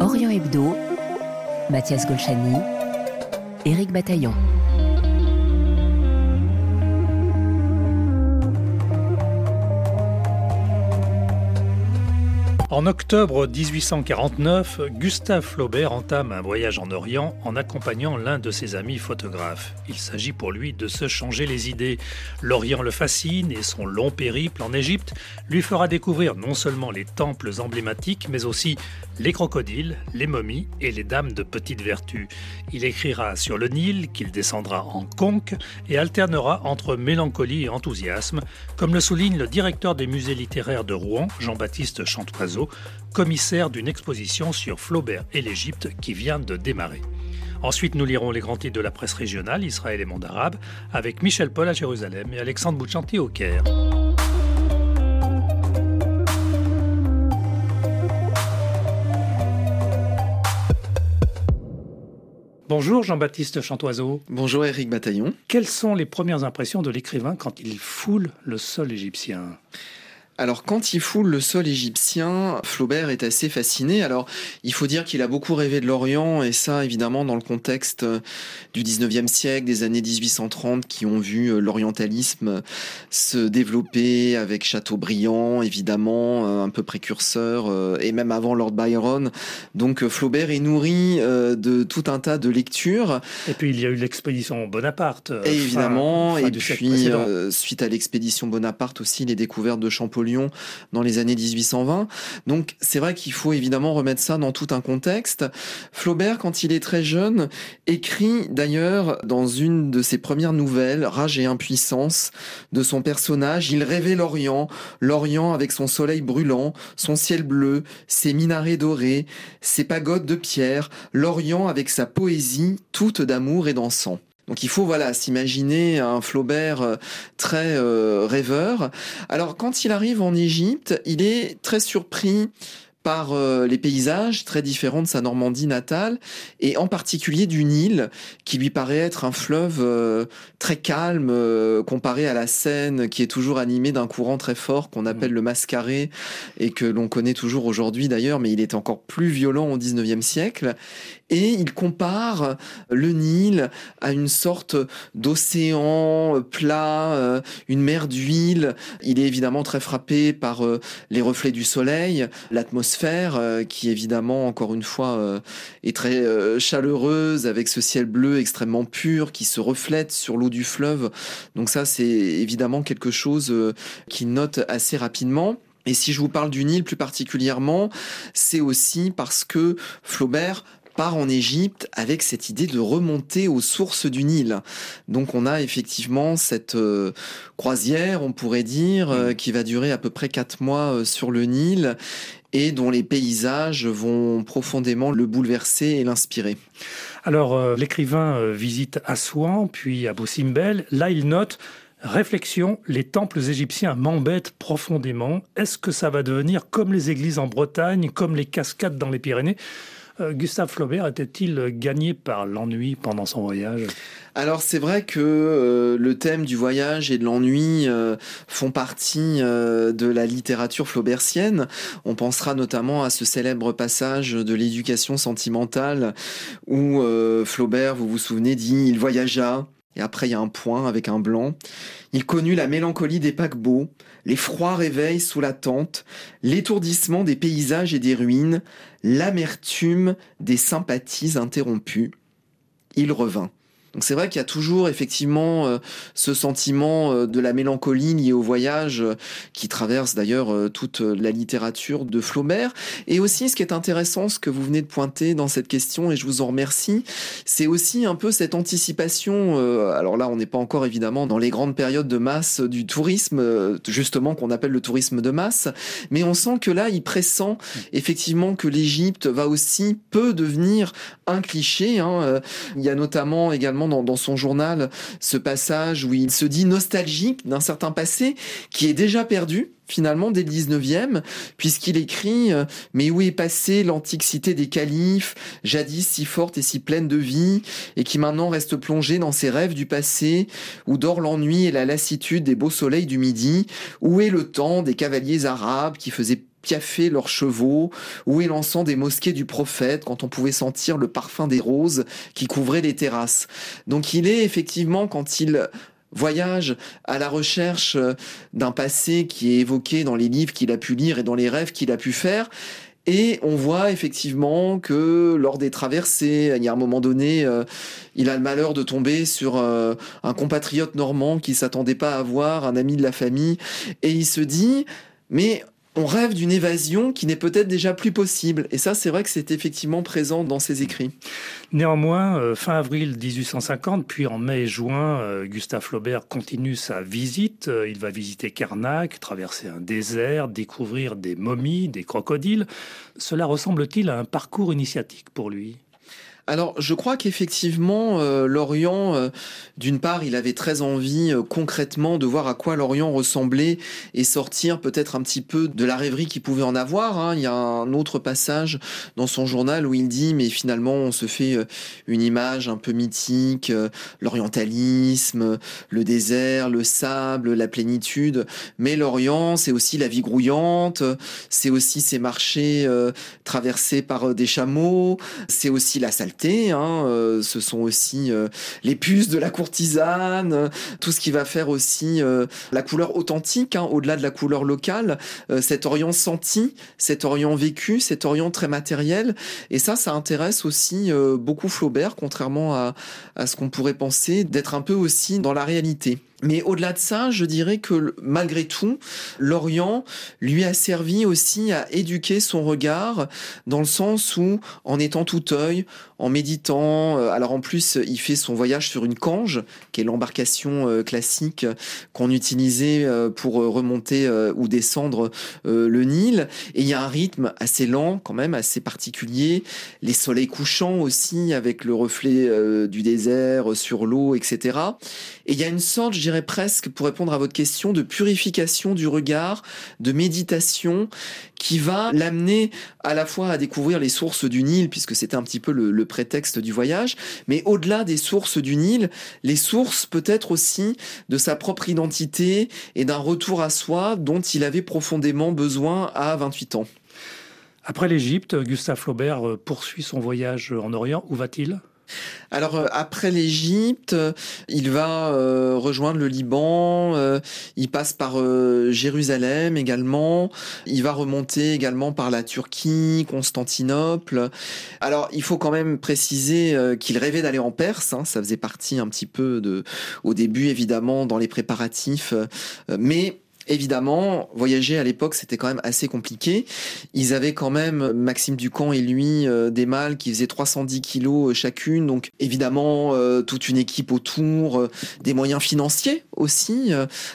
Orient Hebdo, Mathias Golchani, Éric Bataillon. En octobre 1849, Gustave Flaubert entame un voyage en Orient en accompagnant l'un de ses amis photographes. Il s'agit pour lui de se changer les idées. L'Orient le fascine et son long périple en Égypte lui fera découvrir non seulement les temples emblématiques, mais aussi les crocodiles, les momies et les dames de petite vertu. Il écrira sur le Nil qu'il descendra en conque et alternera entre mélancolie et enthousiasme, comme le souligne le directeur des musées littéraires de Rouen, Jean-Baptiste Chantoiseau, commissaire d'une exposition sur Flaubert et l'Égypte qui vient de démarrer. Ensuite, nous lirons les grands titres de la presse régionale, Israël et monde arabe, avec Michel Paul à Jérusalem et Alexandre Bouchanti au Caire. Bonjour Jean-Baptiste Chantoiseau. Bonjour Éric Bataillon. Quelles sont les premières impressions de l'écrivain quand il foule le sol égyptien? Alors quand il foule le sol égyptien, Flaubert est assez fasciné. Alors il faut dire qu'il a beaucoup rêvé de l'Orient et ça évidemment dans le contexte euh, du 19e siècle, des années 1830 qui ont vu euh, l'orientalisme se développer avec Chateaubriand évidemment, euh, un peu précurseur et même avant Lord Byron. Donc Flaubert est nourri de tout un tas de lectures. Et puis il y a eu l'expédition Bonaparte. Et évidemment, et puis suite à l'expédition Bonaparte aussi les découvertes de Champollion dans les années 1820. Donc c'est vrai qu'il faut évidemment remettre ça dans tout un contexte. Flaubert, quand il est très jeune, écrit d'ailleurs dans une de ses premières nouvelles, Rage et impuissance, de son personnage, il rêvait l'Orient, l'Orient avec son soleil brûlant, son ciel bleu, ses minarets dorés, ses pagodes de pierre, l'Orient avec sa poésie toute d'amour et d'encens. Donc il faut voilà s'imaginer un Flaubert euh, très euh, rêveur. Alors quand il arrive en Égypte, il est très surpris par euh, les paysages très différents de sa Normandie natale et en particulier du Nil qui lui paraît être un fleuve très calme comparé à la Seine qui est toujours animée d'un courant très fort qu'on appelle le mascaré et que l'on connaît toujours aujourd'hui d'ailleurs mais il est encore plus violent au 19e siècle et il compare le Nil à une sorte d'océan plat, euh, une mer d'huile. Il est évidemment très frappé par euh, les reflets du soleil, l'atmosphère euh, qui évidemment encore une fois est très chaleureuse avec ce ciel bleu extrêmement pur qui se reflète sur l'eau du fleuve. Donc ça c'est évidemment quelque chose qu'il note assez rapidement. Et si je vous parle du Nil plus particulièrement, c'est aussi parce que Flaubert part en Égypte avec cette idée de remonter aux sources du Nil. Donc on a effectivement cette euh, croisière, on pourrait dire, euh, mm. qui va durer à peu près quatre mois euh, sur le Nil et dont les paysages vont profondément le bouleverser et l'inspirer. Alors l'écrivain visite Assouan, puis Abou Simbel. Là il note Réflexion, les temples égyptiens m'embêtent profondément. Est-ce que ça va devenir comme les églises en Bretagne, comme les cascades dans les Pyrénées? euh, Gustave Flaubert était-il gagné par l'ennui pendant son voyage? Alors c'est vrai que euh, le thème du voyage et de l'ennui euh, font partie de la littérature flaubertienne. On pensera notamment à ce célèbre passage de l'éducation sentimentale où Flaubert, vous vous souvenez, dit il voyagea et après, il y a un point avec un blanc. Il connut la mélancolie des paquebots, les froids réveils sous la tente, l'étourdissement des paysages et des ruines, l'amertume des sympathies interrompues. Il revint. Donc c'est vrai qu'il y a toujours effectivement euh, ce sentiment euh, de la mélancolie liée au voyage euh, qui traverse d'ailleurs toute la littérature de Flaubert. Et aussi ce qui est intéressant, ce que vous venez de pointer dans cette question, et je vous en remercie, c'est aussi un peu cette anticipation. alors là, on n'est pas encore évidemment dans les grandes périodes de masse du tourisme, justement qu'on appelle le tourisme de masse, mais on sent que là, il pressent effectivement que l'Égypte va aussi peu devenir un cliché. Hein. Il y a notamment également dans, son journal ce passage où il se dit nostalgique d'un certain passé qui est déjà perdu finalement dès le 19e, puisqu'il écrit euh, Mais où est passée l'antique cité des califes, jadis si forte et si pleine de vie, et qui maintenant reste plongée dans ses rêves du passé, où dort l'ennui et la lassitude des beaux soleils du midi, où est le temps des cavaliers arabes qui faisaient piaffer leurs chevaux, est l'encens des mosquées du prophète quand on pouvait sentir le parfum des roses qui couvraient les terrasses. Donc il est effectivement quand il voyage à la recherche euh, d'un passé qui est évoqué dans les livres qu'il a pu lire et dans les rêves qu'il a pu faire. Et on voit effectivement que lors des traversées, il y a un moment donné, euh, il a le malheur de tomber sur euh, un compatriote normand qu'il s'attendait pas à voir, un ami de la famille, et il se dit, mais on rêve d'une évasion qui n'est peut-être déjà plus possible. Et ça, c'est vrai que c'est effectivement présent dans ses écrits. Néanmoins, euh, fin avril 1850, puis en mai et juin, euh, Gustave Flaubert continue sa visite. Euh, il va visiter Karnak, traverser un désert, découvrir des momies, des crocodiles. Cela ressemble-t-il à un parcours initiatique pour lui? Alors, je crois qu'effectivement, euh, l'Orient, euh, d'une part, il avait très envie euh, concrètement de voir à quoi l'Orient ressemblait et sortir peut-être un petit peu de la rêverie qu'il pouvait en avoir. Hein. Il y a un autre passage dans son journal où il dit, mais finalement, on se fait une image un peu mythique, l'orientalisme, le désert, le sable, la plénitude. Mais l'Orient, c'est aussi la vie grouillante, c'est aussi ces marchés traversés par des chameaux, c'est aussi la Hein, euh, ce sont aussi euh, les puces de la courtisane, tout ce qui va faire aussi euh, la couleur authentique, hein, au-delà de la couleur locale, cet Orient senti, cet Orient vécu, cet Orient très matériel. Et ça, ça intéresse aussi beaucoup Flaubert, contrairement à ce qu'on pourrait penser, d'être un peu aussi dans la réalité. Mais au-delà de ça, je dirais que malgré tout, l'Orient lui a servi aussi à éduquer son regard dans le sens où, en étant tout œil, en méditant, euh, alors en plus, il fait son voyage sur une cange, qui est l'embarcation euh, classique qu'on utilisait euh, pour remonter ou descendre le Nil. Et il y a un rythme assez lent, quand même, assez particulier. Les soleils couchants aussi, avec le reflet du désert sur l'eau, etc. Et il y a une sorte, je presque, pour répondre à votre question, de purification du regard, de méditation, qui va l'amener à la fois à découvrir les sources du Nil, puisque c'était un petit peu le, prétexte du voyage, mais au-delà des sources du Nil, les sources peut-être aussi de sa propre identité et d'un retour à soi dont il avait profondément besoin à 28 ans. Après l'Égypte, Gustave Flaubert euh, poursuit son voyage en Orient. Où va-t-il? Alors euh, après l'Égypte, il va euh, rejoindre le Liban, euh, il passe par Jérusalem également, il va remonter également par la Turquie, Constantinople. Alors il faut quand même préciser qu'il rêvait d'aller en Perse, hein, ça faisait partie un petit peu de, au début évidemment dans les préparatifs, mais Évidemment, voyager à l'époque, c'était quand même assez compliqué. Ils avaient quand même, Maxime Ducamp et lui, euh, des mâles qui faisaient 310 kilos euh, chacune. Donc, évidemment, euh, toute une équipe autour, des moyens financiers aussi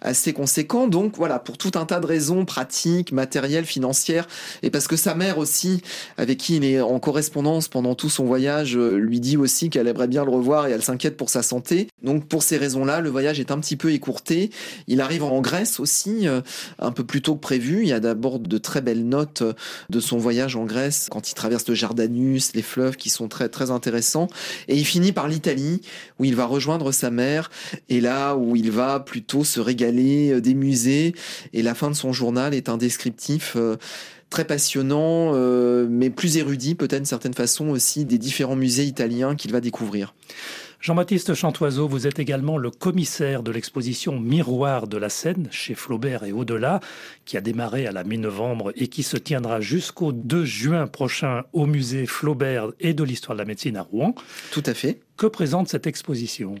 assez conséquents. Donc, voilà, pour tout un tas de raisons pratiques, matérielles, financières. Et parce que sa mère aussi, avec qui il est en correspondance pendant tout son voyage, lui dit aussi qu'elle aimerait bien le revoir et elle s'inquiète pour sa santé. Donc, pour ces raisons-là, le voyage est un petit peu écourté. Il arrive en Grèce aussi euh, un peu plus tôt que prévu. Il y a d'abord de très belles notes euh, de son voyage en Grèce quand il traverse le Jardanus, les fleuves qui sont très très intéressants. Et il finit par l'Italie où il va rejoindre sa mère et là où il va plutôt se régaler euh, des musées. Et la fin de son journal est un descriptif très passionnant, mais plus érudit peut-être d'une certaine façon aussi des différents musées italiens qu'il va découvrir. Jean-Baptiste Chantoiseau, vous êtes également le commissaire de l'exposition Miroir de la Seine chez Flaubert et au-delà, qui a démarré à la mi-novembre et qui se tiendra jusqu'au 2 juin prochain au musée Flaubert et de l'histoire de la médecine à Rouen. Tout à fait. Que présente cette exposition?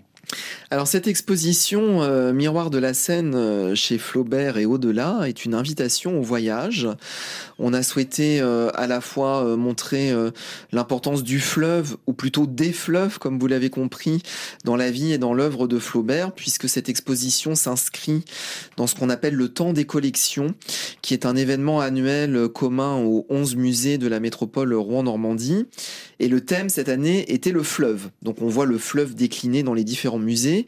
Alors cette exposition euh, Miroir de la Seine euh, chez Flaubert et au-delà est une invitation au voyage. On a souhaité euh, à la fois montrer l'importance du fleuve, ou plutôt des fleuves, comme vous l'avez compris, dans la vie et dans l'œuvre de Flaubert, puisque cette exposition s'inscrit dans ce qu'on appelle le temps des collections, qui est un événement annuel commun aux 11 musées de la métropole Rouen-Normandie Et le thème cette année était le fleuve. Donc on voit le fleuve décliné dans les différents musées.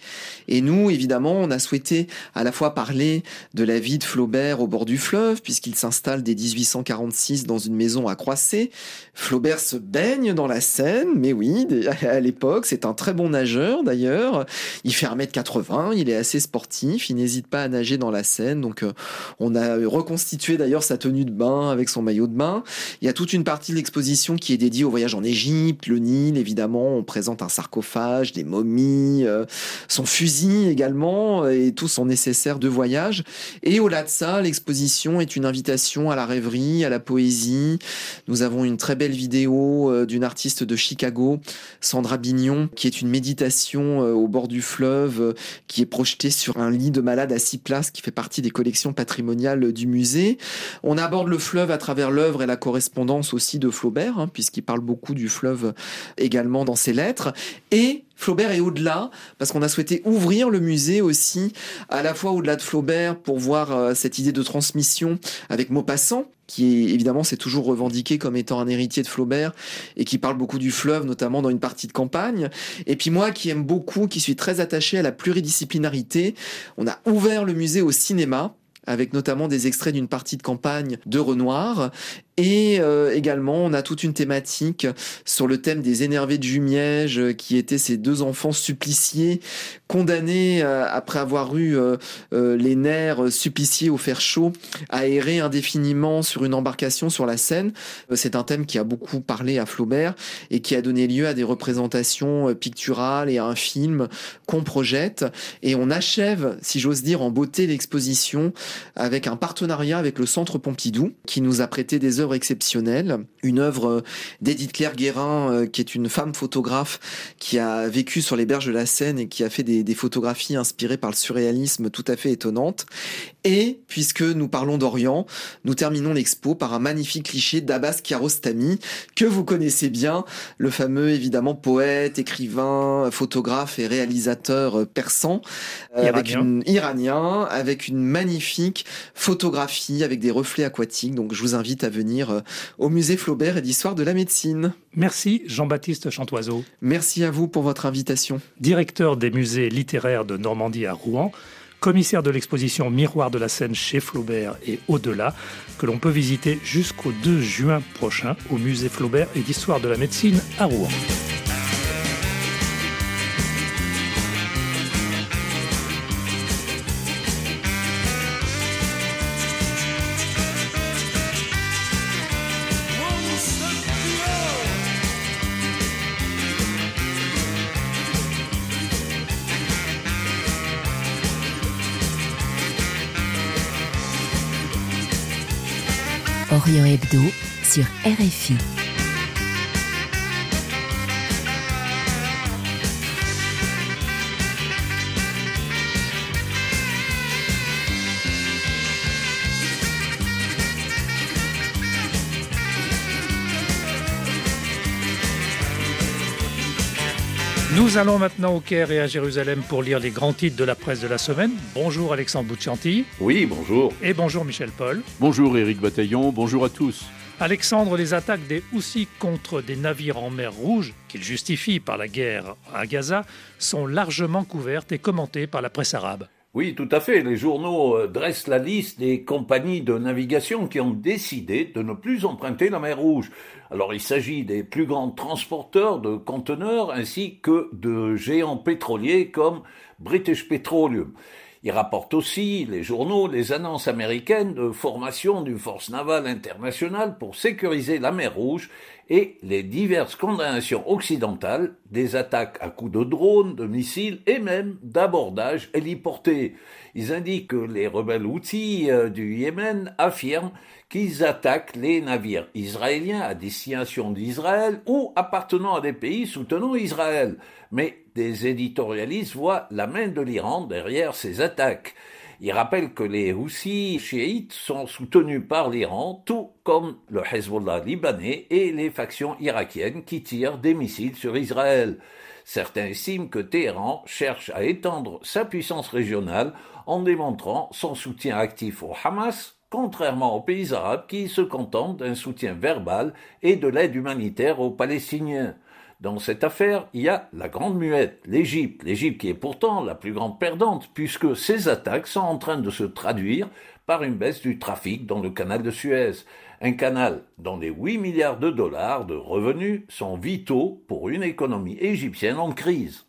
Et nous, évidemment, on a souhaité à la fois parler de la vie de Flaubert au bord du fleuve, puisqu'il s'installe dès 1846 dans une maison à Croisset. Flaubert se baigne dans la Seine, mais oui, à l'époque, c'est un très bon nageur d'ailleurs. Il fait 1m80, il est assez sportif, il n'hésite pas à nager dans la Seine. Donc euh, on a reconstitué d'ailleurs sa tenue de bain avec son maillot de bain. Il y a toute une partie de l'exposition qui est dédiée au voyage en Égypte, le Nil évidemment. On présente un sarcophage, des momies, euh, son fusil également et tout son nécessaire de voyage. Et au-delà de ça, l'exposition est une invitation à la rêverie, à la poésie. Nous avons une très belle vidéo euh, d'une artiste de Chicago, Sandra Bignon, qui est une méditation au bord du fleuve, qui est projetée sur un lit de malade à six places, qui fait partie des collections patrimoniales du musée. On aborde le fleuve à travers l'œuvre et la correspondance aussi de Flaubert, hein, puisqu'il parle beaucoup du fleuve également dans ses lettres. Et Flaubert est au-delà, parce qu'on a souhaité ouvrir le musée aussi, à la fois au-delà de Flaubert, pour voir euh, cette idée de transmission avec Maupassant, qui évidemment s'est toujours revendiqué comme étant un héritier de Flaubert et qui parle beaucoup du fleuve, notamment dans une partie de campagne. Et puis moi qui aime beaucoup, qui suis très attaché à la pluridisciplinarité, on a ouvert le musée au cinéma avec notamment des extraits d'une partie de campagne de Renoir et euh, également, on a toute une thématique sur le thème des énervés de Jumièges, euh, qui étaient ces deux enfants suppliciés, condamnés euh, après avoir eu les nerfs suppliciés au fer chaud, à errer indéfiniment sur une embarcation sur la Seine. C'est un thème qui a beaucoup parlé à Flaubert et qui a donné lieu à des représentations picturales et à un film qu'on projette. Et on achève, si j'ose dire, en beauté l'exposition avec un partenariat avec le Centre Pompidou, qui nous a prêté des œuvres exceptionnelle. Une œuvre euh, d'Edith Claire Guérin, euh, qui est une femme photographe qui a vécu sur les berges de la Seine et qui a fait des, photographies inspirées par le surréalisme tout à fait étonnantes. Et puisque nous parlons d'Orient, nous terminons l'expo par un magnifique cliché d'Abbas Kiarostami, que vous connaissez bien, le fameux évidemment poète, écrivain, photographe et réalisateur euh, persan, avec une iranien, avec une magnifique photographie avec des reflets aquatiques. Donc je vous invite à venir euh, au musée Flaubert et d'histoire de la médecine. Merci Jean-Baptiste Chantoiseau. Merci à vous pour votre invitation. Directeur des musées littéraires de Normandie à Rouen, commissaire de l'exposition Miroir de la Seine chez Flaubert et au-delà, que l'on peut visiter jusqu'au 2 juin prochain au musée Flaubert et d'histoire de la médecine à Rouen. Orient Hebdo sur RFI. Nous allons maintenant au Caire et à Jérusalem pour lire les grands titres de la presse de la semaine. Bonjour Alexandre Bouchanti. Oui, bonjour. Et bonjour Michel Paul. Bonjour Éric Bataillon, bonjour à tous. Alexandre, les attaques des Houssis contre des navires en mer Rouge, qu'ils justifient par la guerre à Gaza, sont largement couvertes et commentées par la presse arabe. Oui, tout à fait. Les journaux euh, dressent la liste des compagnies de navigation qui ont décidé de ne plus emprunter la mer Rouge. Alors il s'agit des plus grands transporteurs de conteneurs ainsi que de géants pétroliers comme British Petroleum. Il rapporte aussi, les journaux, les annonces américaines de formation d'une force navale internationale pour sécuriser la mer Rouge et les diverses condamnations occidentales des attaques à coups de drones, de missiles et même d'abordages héliportés. Ils indiquent que les rebelles outils euh, du Yémen affirment qu'ils attaquent les navires israéliens à destination d'Israël ou appartenant à des pays soutenant Israël. Mais des éditorialistes voient la main de l'Iran derrière ces attaques. Ils rappellent que les Houthis chiites sont soutenus par l'Iran, tout comme le Hezbollah libanais et les factions irakiennes qui tirent des missiles sur Israël. Certains estiment que Téhéran cherche à étendre sa puissance régionale en démontrant son soutien actif au Hamas, contrairement aux pays arabes qui se contentent d'un soutien verbal et de l'aide humanitaire aux Palestiniens. Dans cette affaire, il y a la grande muette, l'Égypte, l'Égypte qui est pourtant la plus grande perdante, puisque ces attaques sont en train de se traduire par une baisse du trafic dans le canal de Suez, un canal dont les 8 milliards de dollars de revenus sont vitaux pour une économie égyptienne en crise.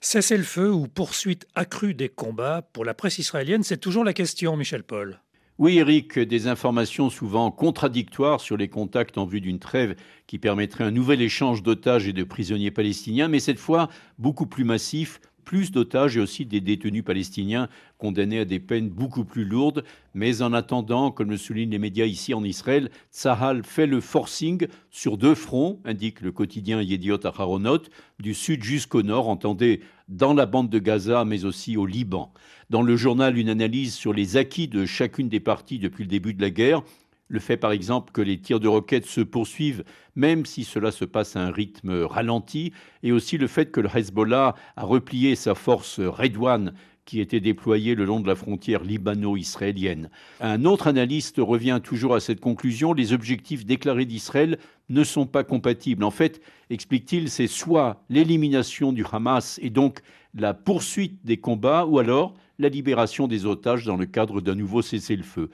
Cessez le feu ou poursuite accrue des combats pour la presse israélienne, c'est toujours la question, Michel Paul. Oui, Eric, des informations souvent contradictoires sur les contacts en vue d'une trêve qui permettrait un nouvel échange d'otages et de prisonniers palestiniens, mais cette fois beaucoup plus massif, plus d'otages et aussi des détenus palestiniens condamnés à des peines beaucoup plus lourdes. Mais en attendant, comme le soulignent les médias ici en Israël, Tsahal fait le forcing sur deux fronts, indique le quotidien Yediot Aharonot, du sud jusqu'au nord, entendez dans la bande de Gaza, mais aussi au Liban. Dans le journal, une analyse sur les acquis de chacune des parties depuis le début de la guerre, le fait par exemple que les tirs de roquettes se poursuivent même si cela se passe à un rythme ralenti, et aussi le fait que le Hezbollah a replié sa force Redouane qui était déployée le long de la frontière libano-israélienne. Un autre analyste revient toujours à cette conclusion, les objectifs déclarés d'Israël ne sont pas compatibles. En fait, explique-t-il, c'est soit l'élimination du Hamas et donc la poursuite des combats, ou alors la libération des otages dans le cadre d'un nouveau cessez-le-feu.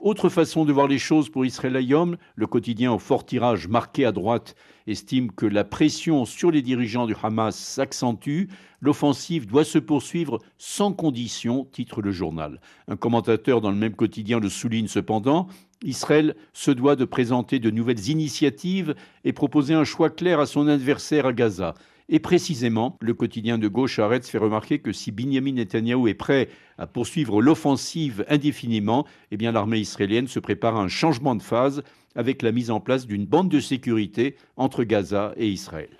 Autre façon de voir les choses pour Israël Ayom, le quotidien au fort tirage marqué à droite estime que la pression sur les dirigeants du Hamas s'accentue. L'offensive doit se poursuivre sans condition, titre le journal. Un commentateur dans le même quotidien le souligne cependant. Israël se doit de présenter de nouvelles initiatives et proposer un choix clair à son adversaire à Gaza. Et précisément, le quotidien de gauche Haaretz fait remarquer que si Binyamin Netanyahou est prêt à poursuivre l'offensive indéfiniment, eh bien l'armée israélienne se prépare à un changement de phase avec la mise en place d'une bande de sécurité entre Gaza et Israël.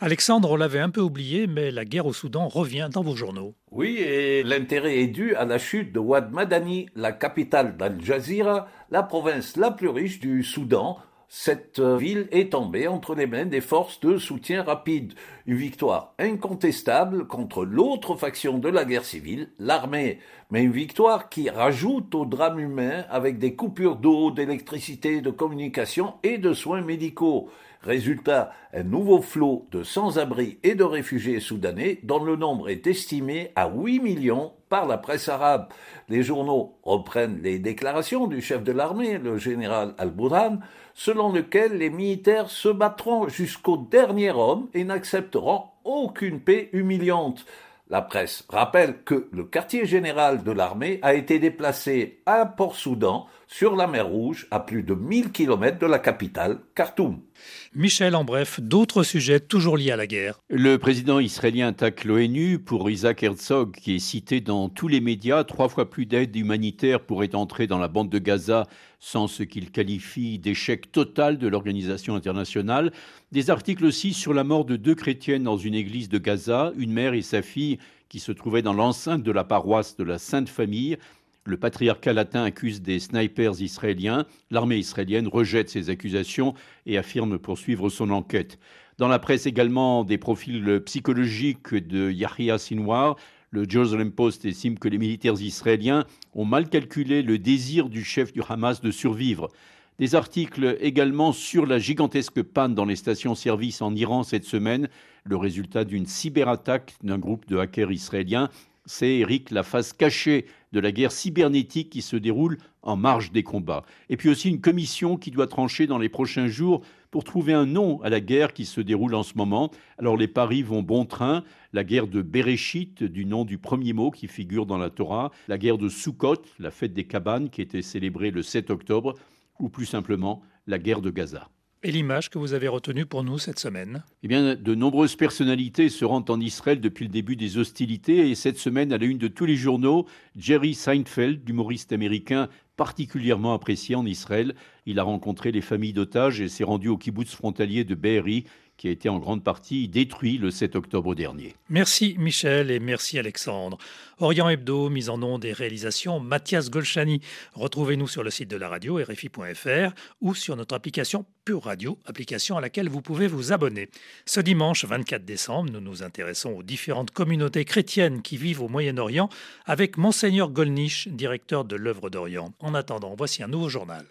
Alexandre, on l'avait un peu oublié, mais la guerre au Soudan revient dans vos journaux. Oui, et l'intérêt est dû à la chute de Wad Madani, la capitale d'Al Jazeera, la province la plus riche du Soudan, cette euh, ville est tombée entre les mains des forces de soutien rapide. Une victoire incontestable contre l'autre faction de la guerre civile, l'armée. Mais une victoire qui rajoute au drame humain avec des coupures d'eau, d'électricité, de communication et de soins médicaux. Résultat, un nouveau flot de sans-abri et de réfugiés soudanais dont le nombre est estimé à 8 millions par la presse arabe. Les journaux reprennent les déclarations du chef de l'armée, le général Al-Burhan, selon lequel les militaires se battront jusqu'au dernier homme et n'accepteront aucune paix humiliante. La presse rappelle que le quartier général de l'armée a été déplacé à Port-Soudan, sur la mer Rouge, à plus de 1000 km de la capitale, Khartoum. Michel, en bref, d'autres sujets toujours liés à la guerre. Le président israélien attaque l'ONU pour Isaac Herzog, qui est cité dans tous les médias. Trois fois plus d'aide humanitaire pourrait entrer dans la bande de Gaza sans ce qu'il qualifie d'échec total de l'organisation internationale. Des articles aussi sur la mort de deux chrétiennes dans une église de Gaza, une mère et sa fille qui se trouvaient dans l'enceinte de la paroisse de la Sainte Famille. Le patriarcat latin accuse des snipers israéliens. L'armée israélienne rejette ces accusations et affirme poursuivre son enquête. Dans la presse également, des profils psychologiques de Yahya Sinwar. Le Jerusalem Post estime que les militaires israéliens ont mal calculé le désir du chef du Hamas de survivre. Des articles également sur la gigantesque panne dans les stations-service en Iran cette semaine, le résultat d'une cyberattaque d'un groupe de hackers israéliens c'est, Eric, la face cachée de la guerre cybernétique qui se déroule en marge des combats. Et puis aussi une commission qui doit trancher dans les prochains jours pour trouver un nom à la guerre qui se déroule en ce moment. Alors les paris vont bon train. La guerre de Bereshit, du nom du premier mot qui figure dans la Torah. La guerre de Sukkot, la fête des cabanes qui était célébrée le 7 octobre. Ou plus simplement, la guerre de Gaza. Et l'image que vous avez retenue pour nous cette semaine? Eh bien, de nombreuses personnalités se rendent en Israël depuis le début des hostilités et cette semaine, à la une de tous les journaux, Jerry Seinfeld, humoriste américain particulièrement apprécié en Israël. Il a rencontré les familles d'otages et s'est rendu au kibbutz frontalier de Be'eri qui a été en grande partie détruit le 7 octobre dernier. Merci Michel et merci Alexandre. Orient Hebdo, mise en ondes et réalisation Mathias Golchani. Retrouvez-nous sur le site de la radio rfi.fr ou sur notre application Pure Radio, application à laquelle vous pouvez vous abonner. Ce dimanche 24 décembre, nous nous intéressons aux différentes communautés chrétiennes qui vivent au Moyen-Orient avec Monseigneur Golnisch, directeur de l'œuvre d'Orient. En attendant, voici un nouveau journal.